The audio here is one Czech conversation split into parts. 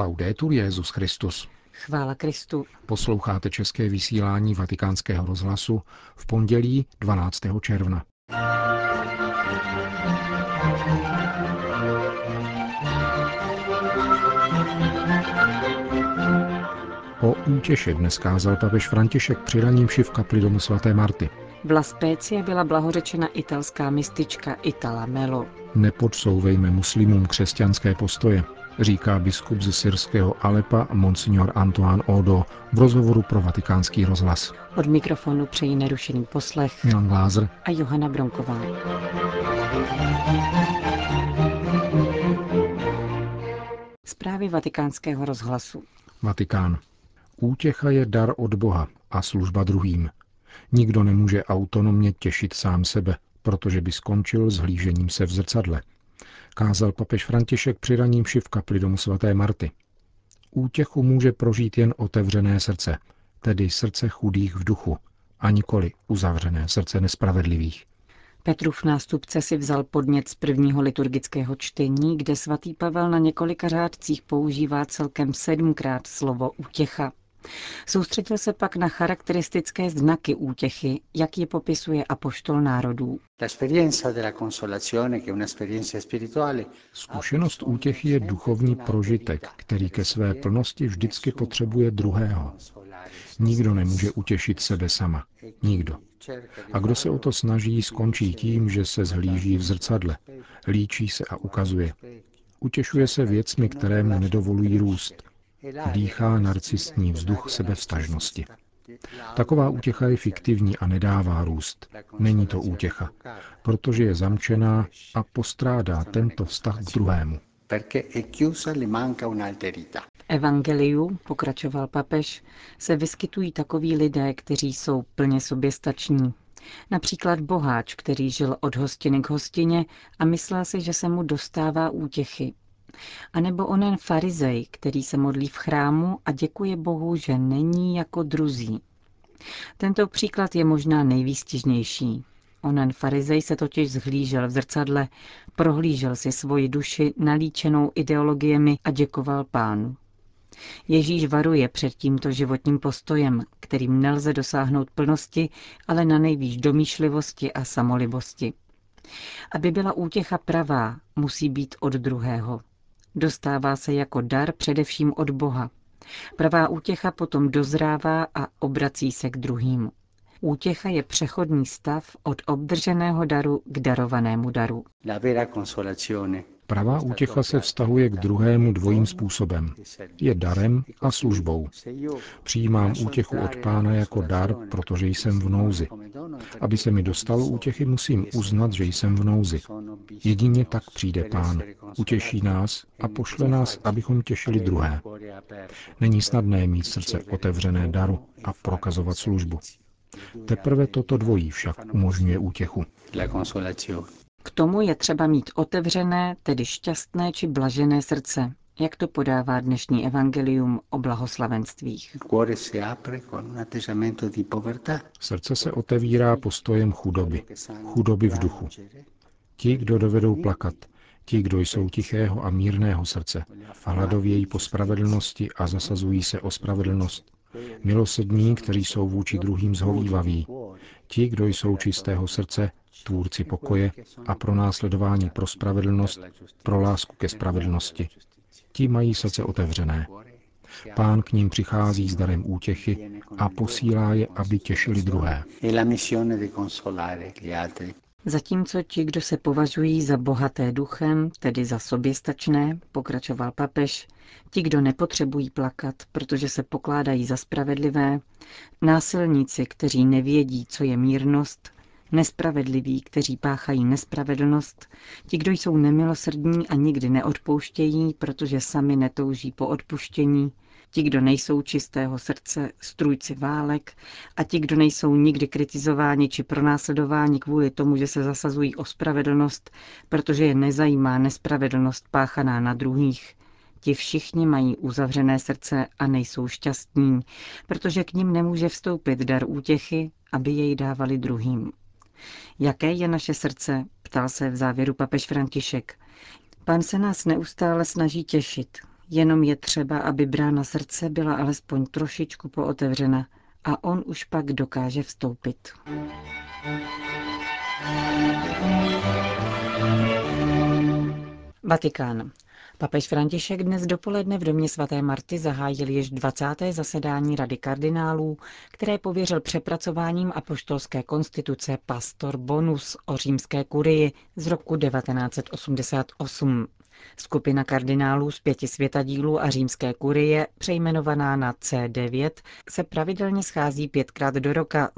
Laudetur Jezus Christus. Chvála Kristu. Posloucháte české vysílání Vatikánského rozhlasu v pondělí 12. června. O útěše dnes kázal papež František při ranímši v kapli domu svaté Marty. V La Specie byla blahořečena italská mistička Itala Melo. Nepodsouvejme muslimům křesťanské postoje, říká biskup ze syrského Alepa Monsignor Antoine Odo v rozhovoru pro vatikánský rozhlas. Od mikrofonu přejí nerušený poslech Milan Glázer a Johana Bronková. Zprávy vatikánského rozhlasu. Vatikán. Útěcha je dar od Boha a služba druhým. Nikdo nemůže autonomně těšit sám sebe, protože by skončil s hlížením se v zrcadle. Kázal papež František při raním v kapli domu svaté Marty. Útěchu může prožít jen otevřené srdce, tedy srdce chudých v duchu, a nikoli uzavřené srdce nespravedlivých. Petrův nástupce si vzal podnět z prvního liturgického čtení, kde svatý Pavel na několika řádcích používá celkem sedmkrát slovo útěcha. Soustředil se pak na charakteristické znaky útěchy, jak je popisuje apoštol národů. Zkušenost útěchy je duchovní prožitek, který ke své plnosti vždycky potřebuje druhého. Nikdo nemůže utěšit sebe sama. Nikdo. A kdo se o to snaží, skončí tím, že se zhlíží v zrcadle, líčí se a ukazuje. Utěšuje se věcmi, které mu nedovolují růst, dýchá narcistní vzduch sebevstažnosti. Taková útěcha je fiktivní a nedává růst. Není to útěcha, protože je zamčená a postrádá tento vztah k druhému. V evangeliu, pokračoval papež, se vyskytují takoví lidé, kteří jsou plně soběstační. Například boháč, který žil od hostiny k hostině a myslel si, že se mu dostává útěchy, a nebo onen farizej, který se modlí v chrámu a děkuje Bohu, že není jako druzí. Tento příklad je možná nejvýstižnější. Onen farizej se totiž zhlížel v zrcadle, prohlížel si svoji duši nalíčenou ideologiemi a děkoval pánu. Ježíš varuje před tímto životním postojem, kterým nelze dosáhnout plnosti, ale na nejvýš domýšlivosti a samolibosti. Aby byla útěcha pravá, musí být od druhého. Dostává se jako dar především od Boha. Pravá útěcha potom dozrává a obrací se k druhým. Útěcha je přechodný stav od obdrženého daru k darovanému daru. Pravá útěcha se vztahuje k druhému dvojím způsobem. Je darem a službou. Přijímám útěchu od pána jako dar, protože jsem v nouzi. Aby se mi dostalo útěchy, musím uznat, že jsem v nouzi. Jedině tak přijde pán. Utěší nás a pošle nás, abychom těšili druhé. Není snadné mít srdce otevřené daru a prokazovat službu. Teprve toto dvojí však umožňuje útěchu. K tomu je třeba mít otevřené, tedy šťastné či blažené srdce, jak to podává dnešní evangelium o blahoslavenstvích. Srdce se otevírá postojem chudoby, chudoby v duchu. Ti, kdo dovedou plakat, ti, kdo jsou tichého a mírného srdce a hladovějí po spravedlnosti a zasazují se o spravedlnost, Milosední, kteří jsou vůči druhým zhovývaví. Ti, kdo jsou čistého srdce, tvůrci pokoje a pro následování pro spravedlnost, pro lásku ke spravedlnosti. Ti mají srdce otevřené. Pán k ním přichází s darem útěchy a posílá je, aby těšili druhé. Zatímco ti, kdo se považují za bohaté duchem, tedy za soběstačné, pokračoval papež, ti, kdo nepotřebují plakat, protože se pokládají za spravedlivé, násilníci, kteří nevědí, co je mírnost, nespravedliví, kteří páchají nespravedlnost, ti, kdo jsou nemilosrdní a nikdy neodpouštějí, protože sami netouží po odpuštění, ti, kdo nejsou čistého srdce, strůjci válek a ti, kdo nejsou nikdy kritizováni či pronásledováni kvůli tomu, že se zasazují o spravedlnost, protože je nezajímá nespravedlnost páchaná na druhých, Ti všichni mají uzavřené srdce a nejsou šťastní, protože k ním nemůže vstoupit dar útěchy, aby jej dávali druhým. Jaké je naše srdce? ptal se v závěru papež František. Pán se nás neustále snaží těšit. Jenom je třeba, aby brána srdce byla alespoň trošičku pootevřena a on už pak dokáže vstoupit. Vatikán. Papež František dnes dopoledne v domě svaté Marty zahájil již 20. zasedání Rady kardinálů, které pověřil přepracováním apoštolské konstituce Pastor Bonus o římské kurii z roku 1988. Skupina kardinálů z pěti světadílů a římské kurie, přejmenovaná na C9, se pravidelně schází pětkrát do roka.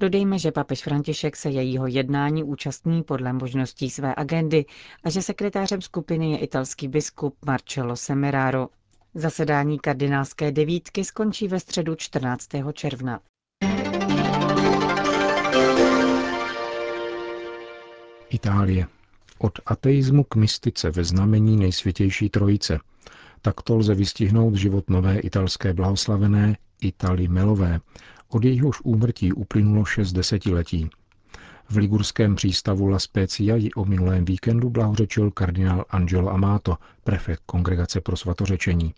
Dodejme, že papež František se jejího jednání účastní podle možností své agendy a že sekretářem skupiny je italský biskup Marcello Semeraro. Zasedání kardinálské devítky skončí ve středu 14. června. Itálie. Od ateismu k mystice ve znamení nejsvětější trojice. Takto lze vystihnout život nové italské blahoslavené Itali Melové. Od jejíhož úmrtí uplynulo šest desetiletí. V ligurském přístavu La Spezia ji o minulém víkendu blahořečil kardinál Angelo Amato, prefekt Kongregace pro svatořečení.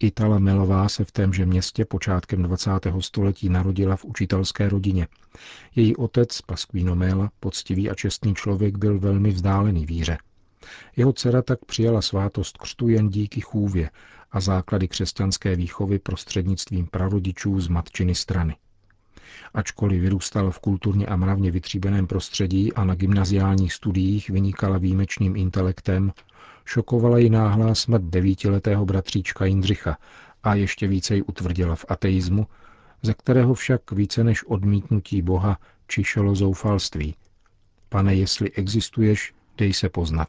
Itala Melová se v témže městě počátkem 20. století narodila v učitelské rodině. Její otec, Pasquino Mela, poctivý a čestný člověk, byl velmi vzdálený víře. Jeho dcera tak přijala svátost křtu jen díky chůvě a základy křesťanské výchovy prostřednictvím prarodičů z matčiny strany. Ačkoliv vyrůstal v kulturně a mravně vytříbeném prostředí a na gymnaziálních studiích vynikala výjimečným intelektem, šokovala ji náhlá smrt devítiletého bratříčka Jindřicha a ještě více ji utvrdila v ateismu, ze kterého však více než odmítnutí Boha čišelo zoufalství. Pane, jestli existuješ, dej se poznat.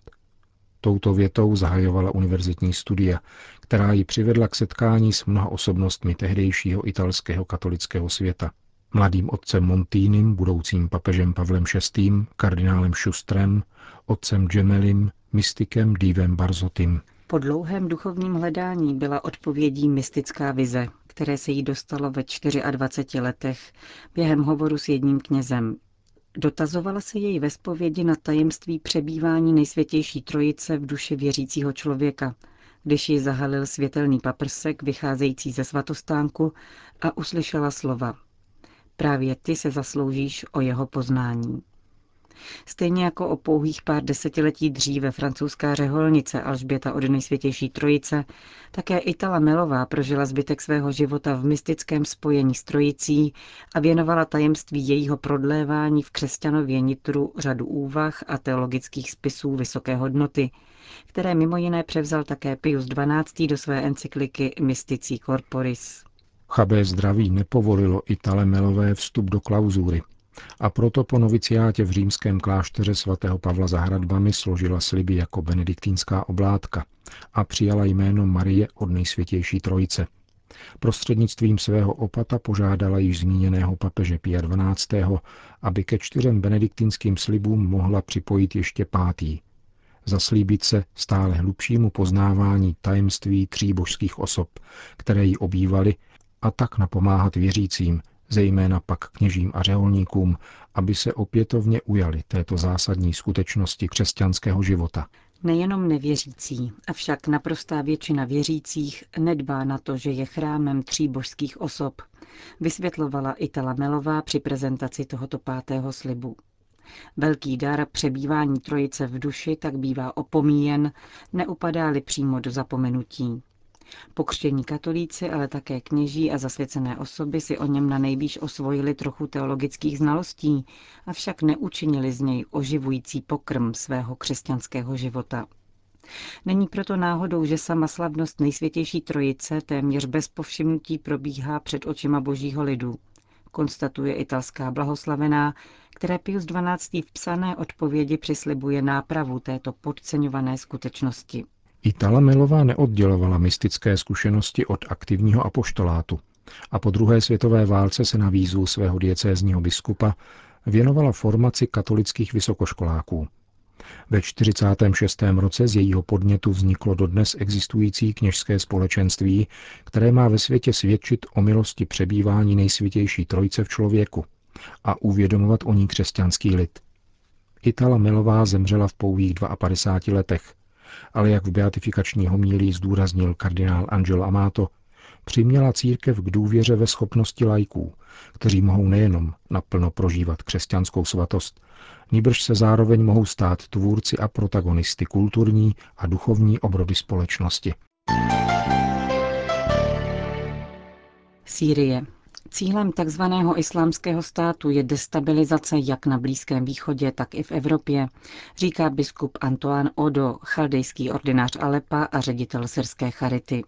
Touto větou zahajovala univerzitní studia, která ji přivedla k setkání s mnoha osobnostmi tehdejšího italského katolického světa. Mladým otcem Montínem, budoucím papežem Pavlem VI., kardinálem Šustrem, otcem Gemelim, mystikem Dívem Barzotym. Po dlouhém duchovním hledání byla odpovědí mystická vize, které se jí dostalo ve 24 letech během hovoru s jedním knězem. Dotazovala se jej ve spovědi na tajemství přebývání nejsvětější trojice v duši věřícího člověka, když ji zahalil světelný paprsek vycházející ze svatostánku a uslyšela slova. Právě ty se zasloužíš o jeho poznání. Stejně jako o pouhých pár desetiletí dříve francouzská řeholnice Alžběta od nejsvětější trojice, také Itala Melová prožila zbytek svého života v mystickém spojení s trojicí a věnovala tajemství jejího prodlévání v křesťanově nitru řadu úvah a teologických spisů vysoké hodnoty, které mimo jiné převzal také Pius XII. do své encykliky Mystici Corporis. Chabé zdraví nepovolilo Itale Melové vstup do klauzury, a proto po noviciátě v římském klášteře svatého Pavla za hradbami složila sliby jako benediktínská oblátka a přijala jméno Marie od nejsvětější trojice. Prostřednictvím svého opata požádala již zmíněného papeže Pia XII., aby ke čtyřem benediktínským slibům mohla připojit ještě pátý. Zaslíbit se stále hlubšímu poznávání tajemství tří božských osob, které ji obývaly, a tak napomáhat věřícím, zejména pak kněžím a řeholníkům, aby se opětovně ujali této zásadní skutečnosti křesťanského života. Nejenom nevěřící, avšak naprostá většina věřících nedbá na to, že je chrámem tří božských osob, vysvětlovala Itala Melová při prezentaci tohoto pátého slibu. Velký dar přebývání trojice v duši tak bývá opomíjen, neupadá-li přímo do zapomenutí. Pokřtění katolíci, ale také kněží a zasvěcené osoby si o něm na nejvýš osvojili trochu teologických znalostí, avšak neučinili z něj oživující pokrm svého křesťanského života. Není proto náhodou, že sama slavnost nejsvětější trojice téměř bez povšimnutí probíhá před očima božího lidu, konstatuje italská blahoslavená, které Pius XII. v psané odpovědi přislibuje nápravu této podceňované skutečnosti. Itala Melová neoddělovala mystické zkušenosti od aktivního apoštolátu a po druhé světové válce se na výzvu svého diecézního biskupa věnovala formaci katolických vysokoškoláků. Ve 46. roce z jejího podnětu vzniklo dodnes existující kněžské společenství, které má ve světě svědčit o milosti přebývání nejsvětější trojce v člověku a uvědomovat o ní křesťanský lid. Itala Melová zemřela v pouhých 52 letech ale jak v beatifikační homílii zdůraznil kardinál Angelo Amato, přiměla církev k důvěře ve schopnosti lajků, kteří mohou nejenom naplno prožívat křesťanskou svatost, níbrž se zároveň mohou stát tvůrci a protagonisty kulturní a duchovní obrody společnosti. Sýrie. Cílem tzv. islámského státu je destabilizace jak na Blízkém východě, tak i v Evropě, říká biskup Antoine Odo, chaldejský ordinář Alepa a ředitel syrské charity.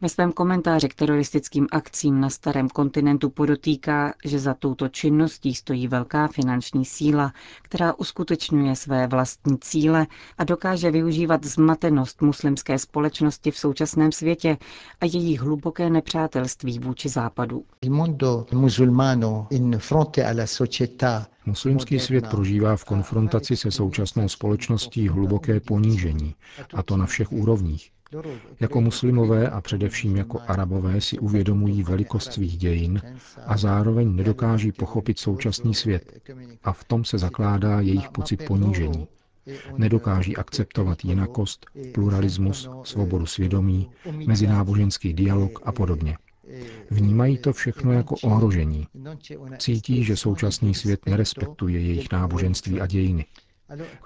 Ve svém komentáři k teroristickým akcím na starém kontinentu podotýká, že za touto činností stojí velká finanční síla, která uskutečňuje své vlastní cíle a dokáže využívat zmatenost muslimské společnosti v současném světě a jejich hluboké nepřátelství vůči západu. Muslimský svět prožívá v konfrontaci se současnou společností hluboké ponížení, a to na všech úrovních. Jako muslimové a především jako arabové si uvědomují velikost svých dějin a zároveň nedokáží pochopit současný svět. A v tom se zakládá jejich pocit ponížení. Nedokáží akceptovat jinakost, pluralismus, svobodu svědomí, mezináboženský dialog a podobně. Vnímají to všechno jako ohrožení. Cítí, že současný svět nerespektuje jejich náboženství a dějiny.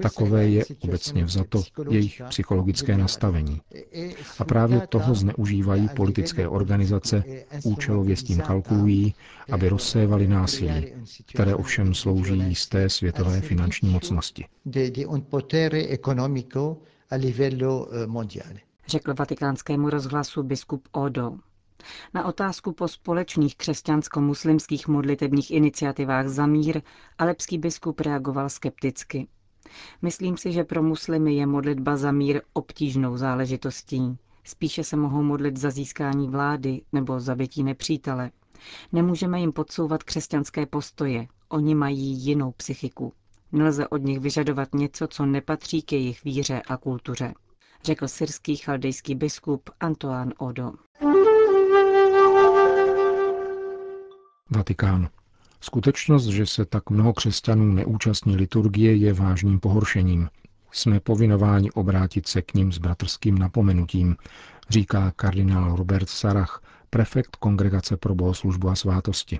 Takové je obecně vzato jejich psychologické nastavení. A právě toho zneužívají politické organizace, účelově s tím kalkulují, aby rozsévali násilí, které ovšem slouží jisté světové finanční mocnosti. Řekl vatikánskému rozhlasu biskup Odo. Na otázku po společných křesťansko-muslimských modlitebních iniciativách za mír alepský biskup reagoval skepticky. Myslím si, že pro muslimy je modlitba za mír obtížnou záležitostí. Spíše se mohou modlit za získání vlády nebo zabití nepřítele. Nemůžeme jim podsouvat křesťanské postoje. Oni mají jinou psychiku. Nelze od nich vyžadovat něco, co nepatří k jejich víře a kultuře, řekl syrský chaldejský biskup Antoine Odo. Vatikán. Skutečnost, že se tak mnoho křesťanů neúčastní liturgie, je vážným pohoršením. Jsme povinováni obrátit se k ním s bratrským napomenutím, říká kardinál Robert Sarach, prefekt Kongregace pro bohoslužbu a svátosti.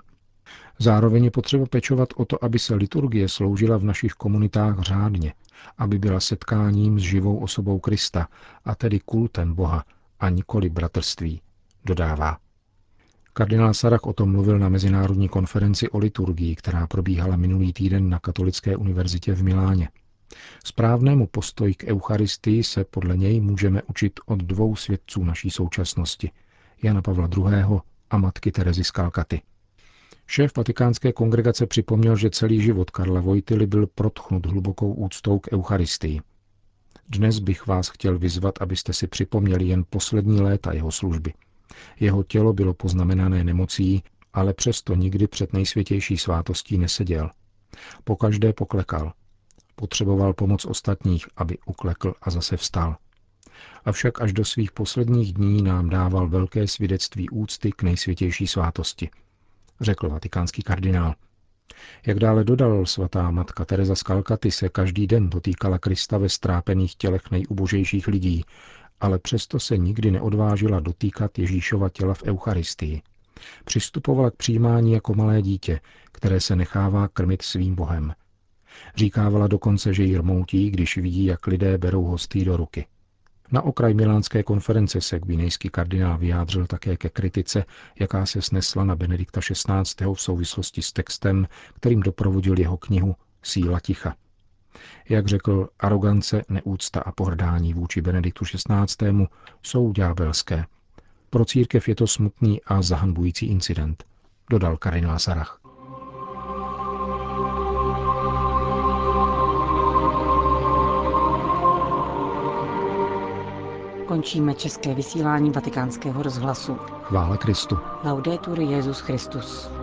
Zároveň je potřeba pečovat o to, aby se liturgie sloužila v našich komunitách řádně, aby byla setkáním s živou osobou Krista, a tedy kultem Boha, a nikoli bratrství, dodává. Kardinál Sarach o tom mluvil na mezinárodní konferenci o liturgii, která probíhala minulý týden na Katolické univerzitě v Miláně. Správnému postoji k Eucharistii se podle něj můžeme učit od dvou svědců naší současnosti, Jana Pavla II. a matky Terezy Skalkaty. Šéf vatikánské kongregace připomněl, že celý život Karla Vojtily byl protchnut hlubokou úctou k Eucharistii. Dnes bych vás chtěl vyzvat, abyste si připomněli jen poslední léta jeho služby – jeho tělo bylo poznamenané nemocí, ale přesto nikdy před nejsvětější svátostí neseděl. Pokaždé poklekal. Potřeboval pomoc ostatních, aby uklekl a zase vstal. Avšak až do svých posledních dní nám dával velké svědectví úcty k nejsvětější svátosti, řekl vatikánský kardinál. Jak dále dodal svatá matka Teresa z Kalkaty se každý den dotýkala Krista ve strápených tělech nejubožejších lidí ale přesto se nikdy neodvážila dotýkat Ježíšova těla v Eucharistii. Přistupovala k přijímání jako malé dítě, které se nechává krmit svým Bohem. Říkávala dokonce, že ji rmoutí, když vidí, jak lidé berou hostý do ruky. Na okraj milánské konference se gvinejský kardinál vyjádřil také ke kritice, jaká se snesla na Benedikta XVI. v souvislosti s textem, kterým doprovodil jeho knihu Síla ticha. Jak řekl, arogance, neúcta a pohrdání vůči Benediktu XVI. jsou ďábelské. Pro církev je to smutný a zahanbující incident, dodal kardinál Sarach. Končíme české vysílání vatikánského rozhlasu. Chvála Kristu. Laudetur Jezus Christus.